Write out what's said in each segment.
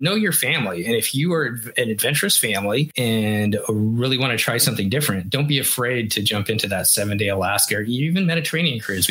know your family. And if you are an adventurous family and really want to try something different, don't be afraid to jump into that seven day Alaska or even Mediterranean cruise.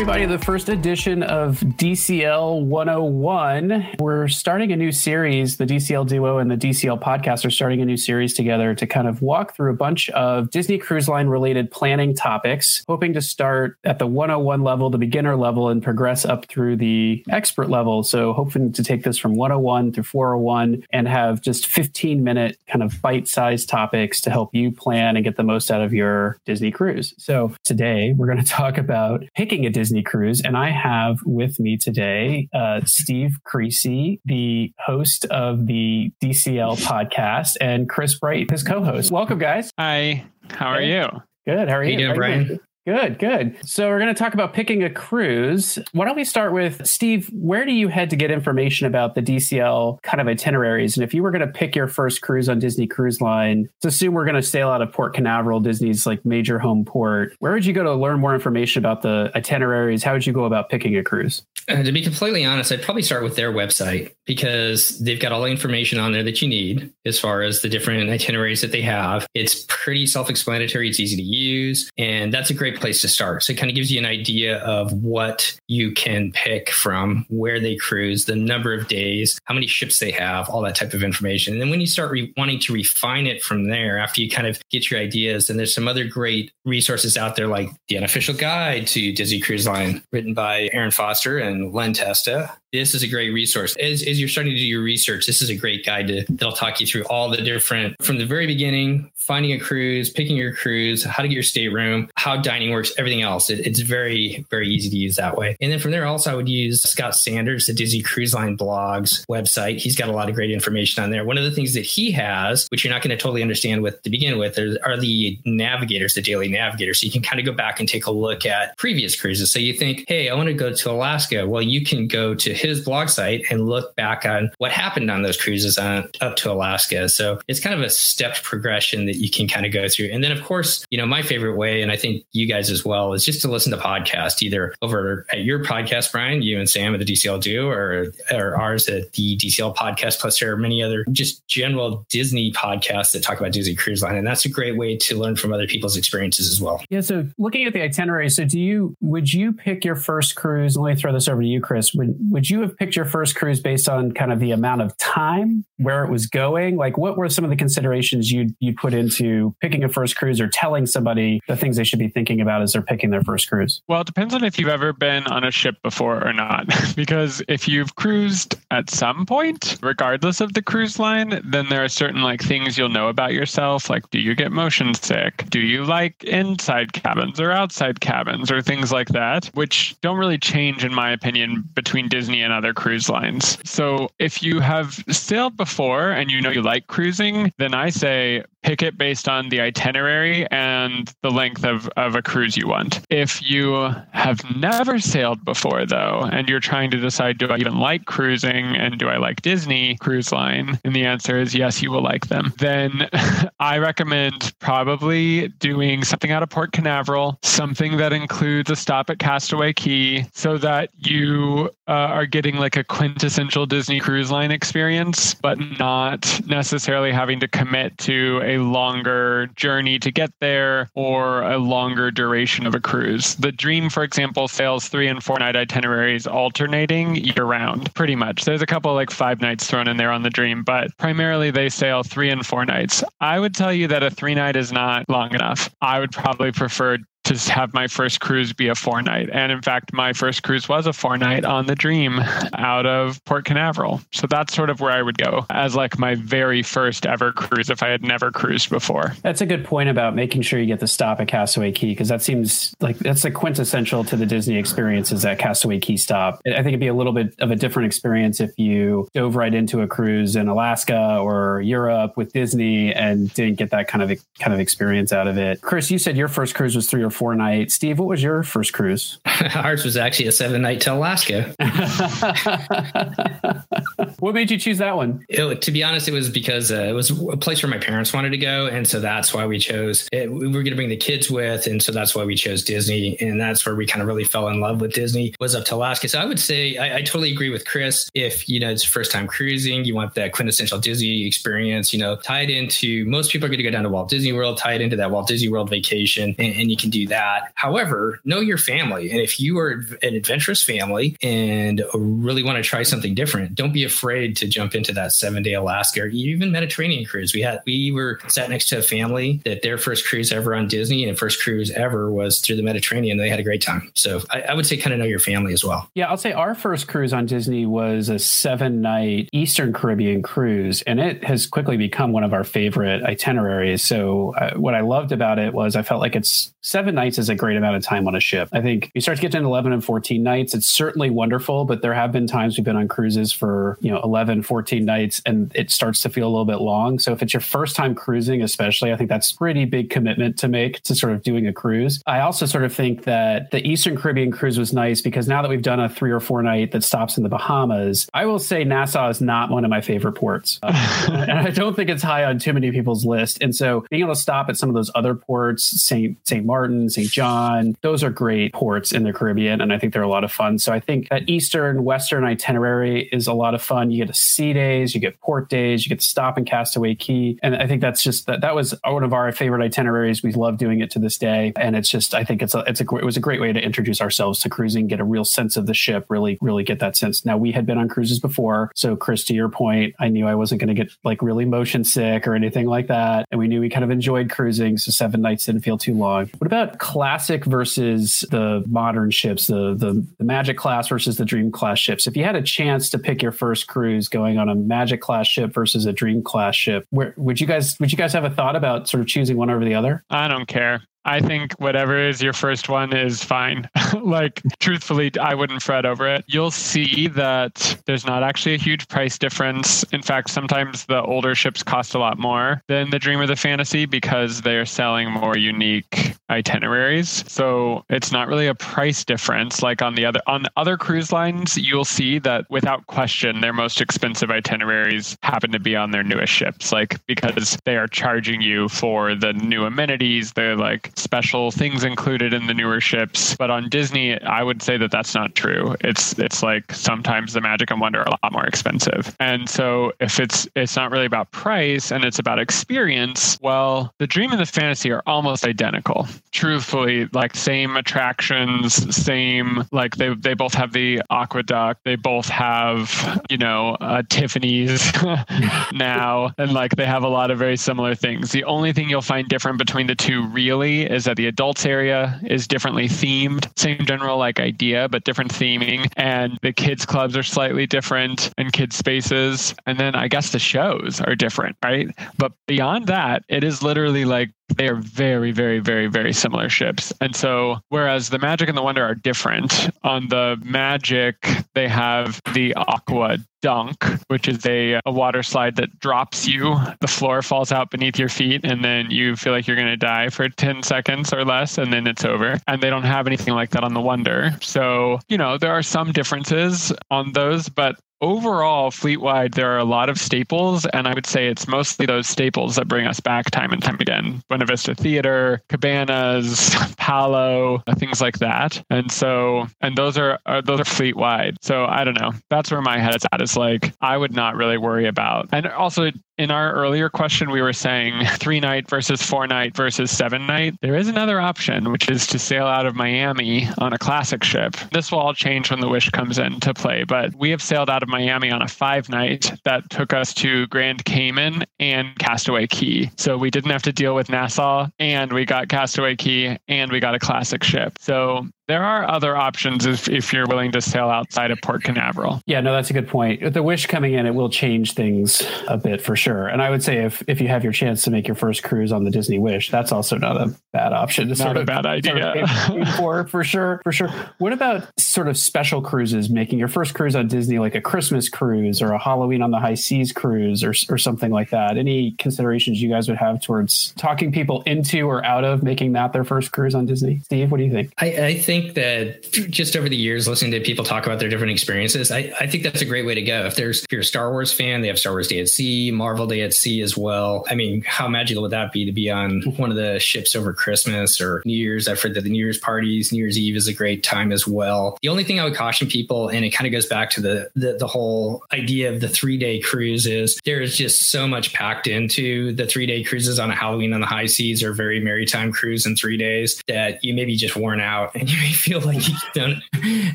Everybody, the first edition of DCL 101. We're starting a new series. The DCL Duo and the DCL podcast are starting a new series together to kind of walk through a bunch of Disney Cruise Line related planning topics, hoping to start at the 101 level, the beginner level, and progress up through the expert level. So, hoping to take this from 101 to 401 and have just 15 minute kind of bite sized topics to help you plan and get the most out of your Disney cruise. So, today we're going to talk about picking a Disney Disney Cruise. And I have with me today uh, Steve Creasy, the host of the DCL podcast, and Chris Bright, his co host. Welcome, guys. Hi. How are you? Good. How are you? How you doing, Brian? Good, good. So we're going to talk about picking a cruise. Why don't we start with Steve? Where do you head to get information about the DCL kind of itineraries? And if you were going to pick your first cruise on Disney Cruise Line, let's assume we're going to sail out of Port Canaveral, Disney's like major home port. Where would you go to learn more information about the itineraries? How would you go about picking a cruise? Uh, to be completely honest, I'd probably start with their website because they've got all the information on there that you need as far as the different itineraries that they have. It's pretty self explanatory, it's easy to use, and that's a great place to start. So it kind of gives you an idea of what you can pick from where they cruise, the number of days, how many ships they have, all that type of information. And then when you start re- wanting to refine it from there, after you kind of get your ideas, then there's some other great resources out there like the unofficial guide to Disney Cruise Line, written by Erin Foster and Len Testa. This is a great resource. As, as you're starting to do your research, this is a great guide to, that'll talk you through all the different, from the very beginning, finding a cruise, picking your cruise, how to get your stateroom, how dining works, everything else. It, it's very, very easy to use that way. And then from there, also, I would use Scott Sanders, the Disney Cruise Line blogs website. He's got a lot of great information on there. One of the things that he has, which you're not going to totally understand with to begin with, are the navigators, the daily navigators. So you can kind of go back and take a look at previous cruises. So you think, hey, I want to go to Alaska. Well, you can go to his blog site and look back on what happened on those cruises on up to Alaska. So it's kind of a stepped progression that you can kind of go through. And then, of course, you know, my favorite way, and I think you guys as well, is just to listen to podcasts, either over at your podcast, Brian, you and Sam at the DCL Duo, or, or ours at the DCL podcast. Plus, there are many other just general Disney podcasts that talk about Disney Cruise Line. And that's a great way to learn from other people's experiences as well. Yeah. So looking at the itinerary, so do you, would you pick your first cruise? Let me throw this over to you, Chris. Would, would you have picked your first cruise based on kind of the amount of time where it was going? Like what were some of the considerations you you put into picking a first cruise or telling somebody the things they should be thinking about as they're picking their first cruise? Well, it depends on if you've ever been on a ship before or not. because if you've cruised at some point, regardless of the cruise line, then there are certain like things you'll know about yourself. Like, do you get motion sick? Do you like inside cabins or outside cabins or things like that, which don't really change, in my opinion, between Disney and other cruise lines. So if you have sailed before and you know you like cruising, then I say pick it based on the itinerary and the length of, of a cruise you want. If you have never sailed before, though, and you're trying to decide, do I even like cruising and do I like Disney Cruise Line? And the answer is yes, you will like them. Then I recommend probably doing something out of Port Canaveral, something that includes a stop at Castaway Cay, so that you uh, are getting like a quintessential Disney Cruise Line experience, but not necessarily having to commit to a longer journey to get there or a longer duration of a cruise. The Dream, for example, sails three and four night itineraries alternating year round, pretty much. There's a couple like five nights thrown in there on the Dream, but primarily they sail three and four nights. I would tell you that a three night is not long enough. I would probably prefer to have my first cruise be a four night. And in fact, my first cruise was a four night on the Dream out of Port Canaveral. So that's sort of where I would go as like my very first ever cruise if I had never cruised before. That's a good point about making sure you get the stop at Castaway Cay because that seems like that's the quintessential to the Disney experience is that Castaway Cay stop. I think it'd be a little bit of a different experience if you dove right into a cruise in Alaska or Europe with Disney and didn't get that kind of kind of experience out of it. Chris, you said your first cruise was three or four night. Steve, what was your first cruise? Ours was actually a seven night to Alaska. what made you choose that one? It, to be honest, it was because uh, it was a place where my parents wanted to go, and so that's why we chose. It, we were going to bring the kids with, and so that's why we chose Disney, and that's where we kind of really fell in love with Disney. Was up to Alaska. So I would say I, I totally agree with Chris. If you know it's first time cruising, you want that quintessential Disney experience. You know, tied into most people are going to go down to Walt Disney World, tied into that Walt Disney World vacation, and, and you can do that. However, know your family, and if you are an adventurous family and really want to try something different, don't be afraid to jump into that seven day Alaska or even Mediterranean cruise. We had we were sat next to a family that their first cruise ever on Disney and first cruise ever was through the Mediterranean. They had a great time. So I, I would say kind of know your family as well. Yeah, I'll say our first cruise on Disney was a seven night Eastern Caribbean cruise, and it has quickly become one of our favorite itineraries. So uh, what I loved about it was I felt like it's seven nights is a great amount of time on a ship. I think you start to get to 11 and 14 nights. It's certainly wonderful, but there have been times we've been on cruises for, you know, 11, 14 nights and it starts to feel a little bit long. So if it's your first time cruising, especially, I think that's pretty big commitment to make to sort of doing a cruise. I also sort of think that the Eastern Caribbean cruise was nice because now that we've done a three or four night that stops in the Bahamas, I will say Nassau is not one of my favorite ports. Uh, and I don't think it's high on too many people's list. And so being able to stop at some of those other ports, St. St. Martin, St. John, those are great ports in the Caribbean. And I think they're a lot of fun. So I think that Eastern, Western itinerary is a lot of fun. You get a sea days, you get port days, you get to stop and Castaway Cay. And I think that's just that that was one of our favorite itineraries. We love doing it to this day. And it's just I think it's a it's a it was a great way to introduce ourselves to cruising, get a real sense of the ship, really, really get that sense. Now we had been on cruises before. So Chris, to your point, I knew I wasn't going to get like really motion sick or anything like that. And we knew we kind of enjoyed cruising. So seven nights didn't feel too long. What about classic versus the modern ships, the, the, the Magic class versus the Dream class ships? If you had a chance to pick your first cruise going on a Magic class ship versus a Dream class ship, where would you guys would you guys have a thought about sort of choosing one over the other? I don't care. I think whatever is your first one is fine. like, truthfully, I wouldn't fret over it. You'll see that there's not actually a huge price difference. In fact, sometimes the older ships cost a lot more than the Dream of the Fantasy because they're selling more unique itineraries. So it's not really a price difference. Like on the other on the other cruise lines, you'll see that without question, their most expensive itineraries happen to be on their newest ships. Like because they are charging you for the new amenities. They're like special things included in the newer ships. But on Disney, I would say that that's not true. It's it's like sometimes the Magic and Wonder are a lot more expensive. And so if it's it's not really about price and it's about experience, well, the Dream and the Fantasy are almost identical. Truthfully, like same attractions, same like they they both have the AquaDuck, they both have you know uh, Tiffany's now, and like they have a lot of very similar things. The only thing you'll find different between the two really is that the adults area is differently themed. Same general like idea, but different theming. And the kids clubs are slightly different and kids spaces. And then I guess the shows are different, right? But beyond that, it is literally like they are very, very, very, very similar ships. And so, whereas the Magic and the Wonder are different, on the Magic, they have the Aqua Dunk, which is a, a water slide that drops you. The floor falls out beneath your feet, and then you feel like you're going to die for 10 seconds or less, and then it's over. And they don't have anything like that on the Wonder. So, you know, there are some differences on those, but overall fleet-wide there are a lot of staples and i would say it's mostly those staples that bring us back time and time again. Buena vista theater cabanas palo things like that. And so and those are, are those are fleet-wide. So i don't know. That's where my head's at. Is like i would not really worry about and also in our earlier question, we were saying three night versus four night versus seven night. There is another option, which is to sail out of Miami on a classic ship. This will all change when the Wish comes into play, but we have sailed out of Miami on a five night that took us to Grand Cayman and Castaway Cay. So we didn't have to deal with Nassau, and we got Castaway Cay, and we got a classic ship. So there are other options if, if you're willing to sail outside of Port Canaveral. Yeah, no, that's a good point. With the Wish coming in, it will change things a bit for sure. And I would say if if you have your chance to make your first cruise on the Disney Wish, that's also not a bad option. To Not sort a of, bad idea. sort of for for sure, for sure. What about sort of special cruises? Making your first cruise on Disney, like a Christmas cruise or a Halloween on the high seas cruise, or or something like that. Any considerations you guys would have towards talking people into or out of making that their first cruise on Disney? Steve, what do you think? I, I think that just over the years, listening to people talk about their different experiences, I, I think that's a great way to go. If there's if you're a Star Wars fan, they have Star Wars Day at Sea, Marvel Day at Sea as well. I mean, how magical would that be to be on one of the ships over Christmas or New Year's? I've heard that the New Year's parties, New Year's Eve is a great time as well. The only thing I would caution people, and it kind of goes back to the the, the whole idea of the three day cruise, is there is just so much packed into the three day cruises on a Halloween on the high seas or very Merrytime cruise in three days that you may be just worn out and you may feel like you don't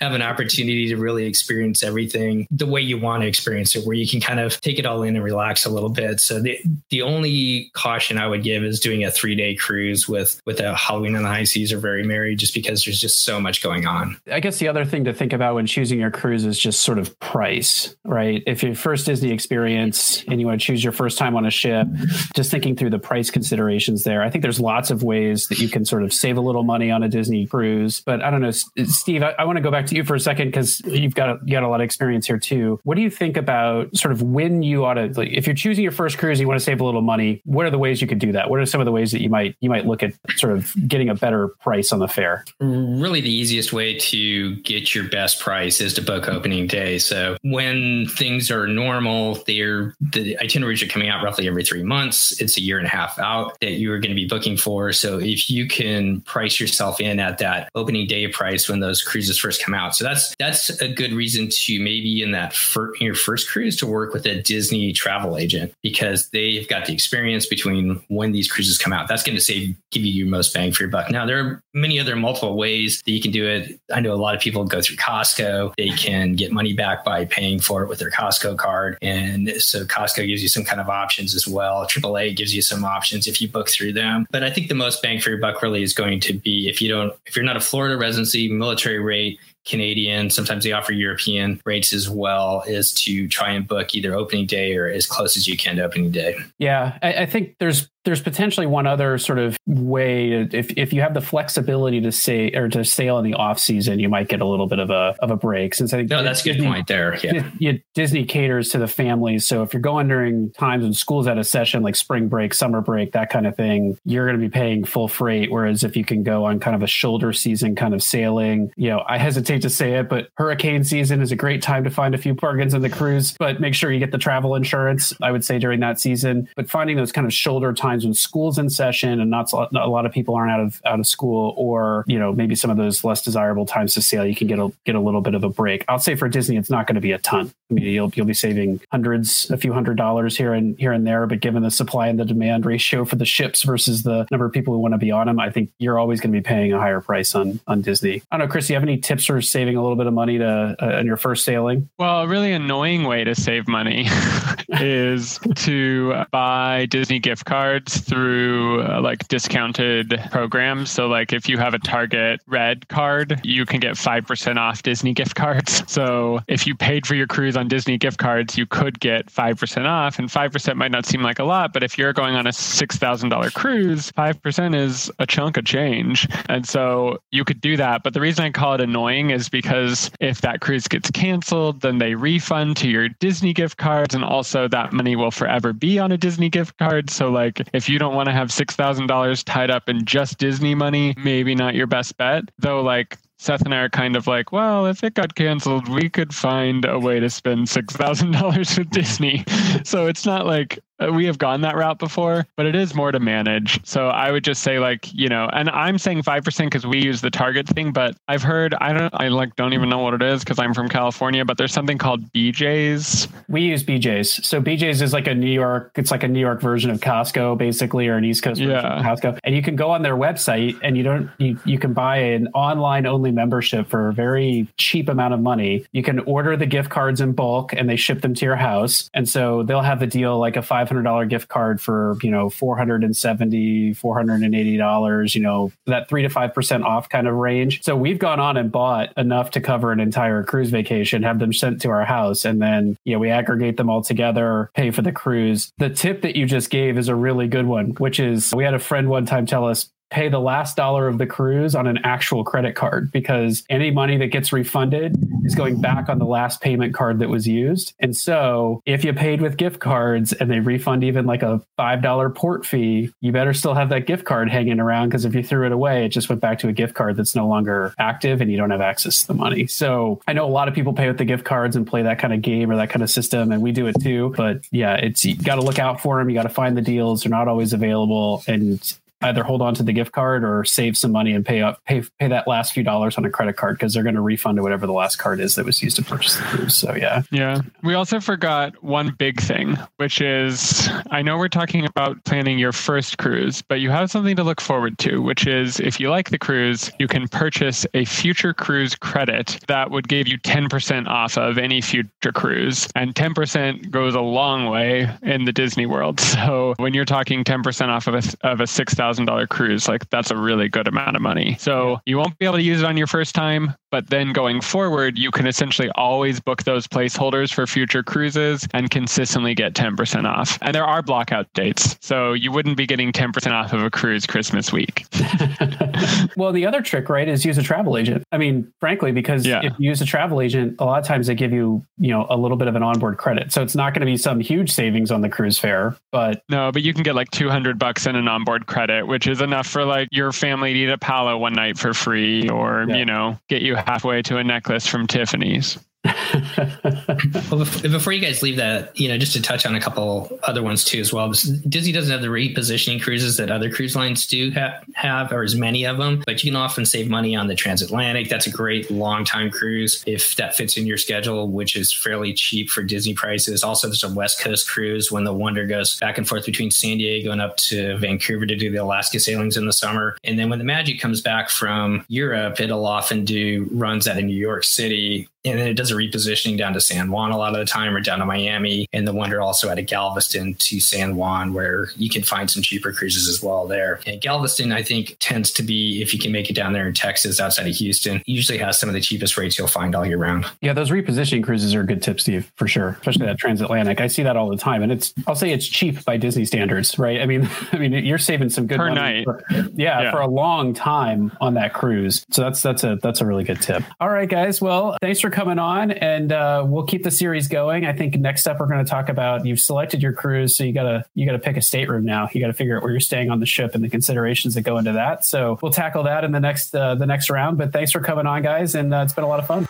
have an opportunity to really experience everything the way you want to experience it, where you can kind of take it all in and relax a little bit. So the the only caution I would give is doing a three day cruise with with a Halloween and the high seas or very merry, just because there's just so much going on. I guess the other thing to think about when choosing your cruise is just sort of price, right? If your first Disney experience and you want to choose your first time on a ship, just thinking through the price considerations there, I think there's lots of ways that you can sort of save a little money on a Disney cruise. But I don't know, Steve, I, I want to go back to you for a second because you've got a, you got a lot of experience here too. What do you think about sort of when you ought to, like, if you're choosing your first cruise, you want to save a little money. What are the ways you could do that? What are some of the ways that you might you might look at sort of getting a better price on the fare? really the easiest way to get your best price is to book opening day. So when things are normal, they're the itineraries are coming out roughly every three months. It's a year and a half out that you are going to be booking for. So if you can price yourself in at that opening day price when those cruises first come out, so that's that's a good reason to maybe in that fir- in your first cruise to work with a Disney travel agent because they've got the experience between when these cruises come out. That's going to save give you your most bang for your buck. Now there are many other multiple ways that you can do it. I know a lot of people go through Costco. They can get money back by paying for it with their Costco card. And so Costco gives you some kind of options as well. AAA gives you some options if you book through them. But I think the most bang for your buck really is going to be if you don't, if you're not a Florida residency, military rate, Canadian, sometimes they offer European rates as well, is to try and book either opening day or as close as you can to opening day. Yeah, I, I think there's there's potentially one other sort of way if if you have the flexibility to say or to sail in the off season, you might get a little bit of a of a break. Since I think No, that's a good Disney- point there. Yeah. Dis- Disney caters to the families. So if you're going during times when school's out of session, like spring break, summer break, that kind of thing, you're going to be paying full freight. Whereas if you can go on kind of a shoulder season kind of sailing, you know, I hesitate to say it, but hurricane season is a great time to find a few bargains in the cruise, but make sure you get the travel insurance, I would say, during that season. But finding those kind of shoulder times when school's in session and not, a lot of people aren't out of out of school, or you know, maybe some of those less desirable times to sail, you can get a get a little bit of a break. I'll say for Disney, it's not going to be a ton. I mean, you'll you'll be saving hundreds, a few hundred dollars here and here and there, but given the supply and the demand ratio for the ships versus the number of people who want to be on them, I think you're always going to be paying a higher price on on Disney. I don't know, Chris, do you have any tips for saving a little bit of money to uh, on your first sailing? Well, a really annoying way to save money is to buy Disney gift cards through uh, like discounted programs. So, like if you have a Target Red card, you can get 5% off Disney gift cards. So, if you paid for your cruise on Disney gift cards, you could get 5% off. And 5% might not seem like a lot, but if you're going on a $6,000 cruise, 5% is a chunk of change. And so you could do that. But the reason I call it annoying is because if that cruise gets canceled, then they refund to your Disney gift cards. And also that money will forever be on a Disney gift card. So, like, if you don't want to have $6,000 tied up in just Disney money, maybe not your best bet. Though, like, Seth and I are kind of like, well, if it got canceled, we could find a way to spend $6,000 with Disney. So it's not like Uh, we have gone that route before, but it is more to manage. So I would just say like, you know, and I'm saying 5% because we use the target thing, but I've heard, I don't, I like don't even know what it is because I'm from California, but there's something called BJ's. We use BJ's. So BJ's is like a New York, it's like a New York version of Costco, basically, or an East Coast version Yeah. of Costco. And you can go on their website and you don't, you, you can buy an online only membership for a very cheap amount of money. You can order the gift cards in bulk and they ship them to your house. And so they'll have the deal like a $500 gift card for, you know, 470, $480, you know, that 3 to 5% off kind of range. So we've gone on and bought enough to cover an entire cruise vacation, have them sent to our house, and then, you know, we aggregate them all together, pay for the cruise. The tip that you just gave is a really good one, which is we had a friend one time tell us pay the last dollar of the cruise on an actual credit card because any money that gets refunded is going back on the last payment card that was used. And so if you paid with gift cards and they refund even like a $5 port fee, you better still have that gift card hanging around because if you threw it away, it just went back to a gift card that's no longer active and you don't have access to the money. So I know a lot of people pay with the gift cards and play that kind of game or that kind of system, and we do it too. But yeah, it's you got to look out for them. You got to find the deals. They're not always available. And either hold on to the gift card or save some money and pay up pay pay that last few dollars on a credit card because they're going to refund to whatever the last card is that was used to purchase the cruise. So yeah. Yeah. We also forgot one big thing, which is I know we're talking about planning your first cruise, but you have something to look forward to, which is if you like the cruise, you can purchase a future cruise credit that would give you 10% off of any future cruise. And 10% goes a long way in the Disney world. So when you're talking 10% off of a, of a 6000 $1,000 cruise, like that's a really good amount of money. So you won't be able to use it on your first time, but then going forward, you can essentially always book those placeholders for future cruises and consistently get 10% off. And there are blockout dates. So you wouldn't be getting 10% off of a cruise Christmas week. well, the other trick, right, is use a travel agent. I mean, frankly, because yeah. if you use a travel agent, a lot of times they give you, you know, a little bit of an onboard credit. So it's not going to be some huge savings on the cruise fare, but no, but you can get like 200 bucks in an onboard credit, which is enough for like your family to eat a Palo one night for free or, yeah. you know, get you halfway to a necklace from Tiffany's well, before you guys leave that, you know, just to touch on a couple other ones too as well. Disney doesn't have the repositioning cruises that other cruise lines do have, have, or as many of them, but you can often save money on the transatlantic. That's a great long time cruise if that fits in your schedule, which is fairly cheap for Disney prices. Also, there's a West Coast cruise when the Wonder goes back and forth between San Diego and up to Vancouver to do the Alaska sailings in the summer. And then when the Magic comes back from Europe, it'll often do runs out of New York City and then it does a repositioning down to San Juan a lot of the time or down to Miami. And the Wonder also out of Galveston to San Juan, where you can find some cheaper cruises as well there. And Galveston, I think, tends to be, if you can make it down there in Texas outside of Houston, usually has some of the cheapest rates you'll find all year round. Yeah, those repositioning cruises are a good tips, Steve, for sure. Especially that transatlantic. I see that all the time. And it's I'll say it's cheap by Disney standards, right? I mean, I mean you're saving some good per money night. For, yeah, yeah, for a long time on that cruise. So that's that's a that's a really good tip. All right, guys. Well, thanks for coming on, and uh, we'll keep the series going. I think next up we're going to talk about you've selected your cruise, so you gotta you gotta pick a stateroom now. You got to figure out where you're staying on the ship and the considerations that go into that. So we'll tackle that in the next uh, the next round. But thanks for coming on, guys, and uh, it's been a lot of fun.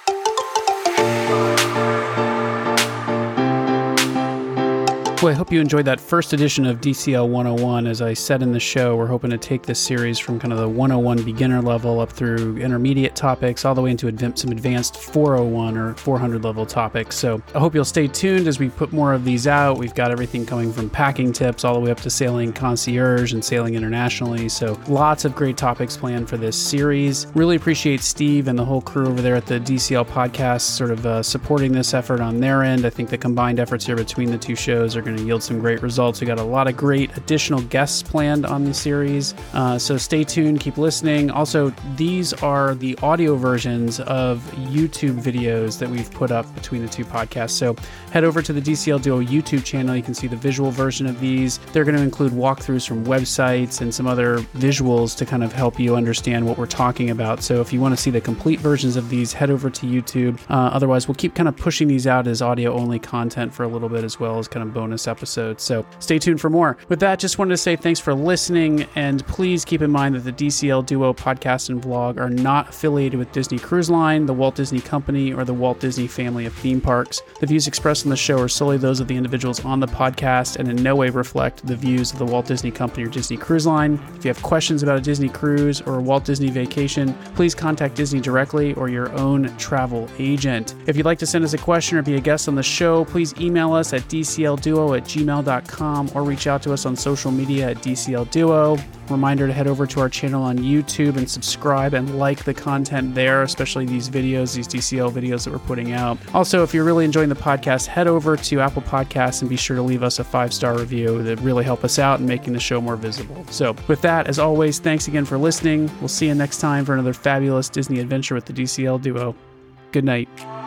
Well, I hope you enjoyed that first edition of DCL 101. As I said in the show, we're hoping to take this series from kind of the 101 beginner level up through intermediate topics, all the way into some advanced 401 or 400 level topics. So I hope you'll stay tuned as we put more of these out. We've got everything coming from packing tips all the way up to sailing concierge and sailing internationally. So lots of great topics planned for this series. Really appreciate Steve and the whole crew over there at the DCL podcast sort of uh, supporting this effort on their end. I think the combined efforts here between the two shows are going going to yield some great results. We got a lot of great additional guests planned on the series. Uh, so stay tuned, keep listening. Also, these are the audio versions of YouTube videos that we've put up between the two podcasts. So head over to the DCL Duo YouTube channel. You can see the visual version of these. They're going to include walkthroughs from websites and some other visuals to kind of help you understand what we're talking about. So if you want to see the complete versions of these, head over to YouTube. Uh, otherwise, we'll keep kind of pushing these out as audio only content for a little bit as well as kind of bonus bonus episodes. So stay tuned for more. With that, just wanted to say thanks for listening. And please keep in mind that the DCL Duo podcast and vlog are not affiliated with Disney Cruise Line, the Walt Disney Company, or the Walt Disney family of theme parks. The views expressed in the show are solely those of the individuals on the podcast and in no way reflect the views of the Walt Disney Company or Disney Cruise Line. If you have questions about a Disney cruise or a Walt Disney vacation, please contact Disney directly or your own travel agent. If you'd like to send us a question or be a guest on the show, please email us at dclduo at gmail.com or reach out to us on social media at DCL Duo. Reminder to head over to our channel on YouTube and subscribe and like the content there, especially these videos, these DCL videos that we're putting out. Also, if you're really enjoying the podcast, head over to Apple Podcasts and be sure to leave us a five star review that really help us out in making the show more visible. So, with that, as always, thanks again for listening. We'll see you next time for another fabulous Disney adventure with the DCL duo. Good night.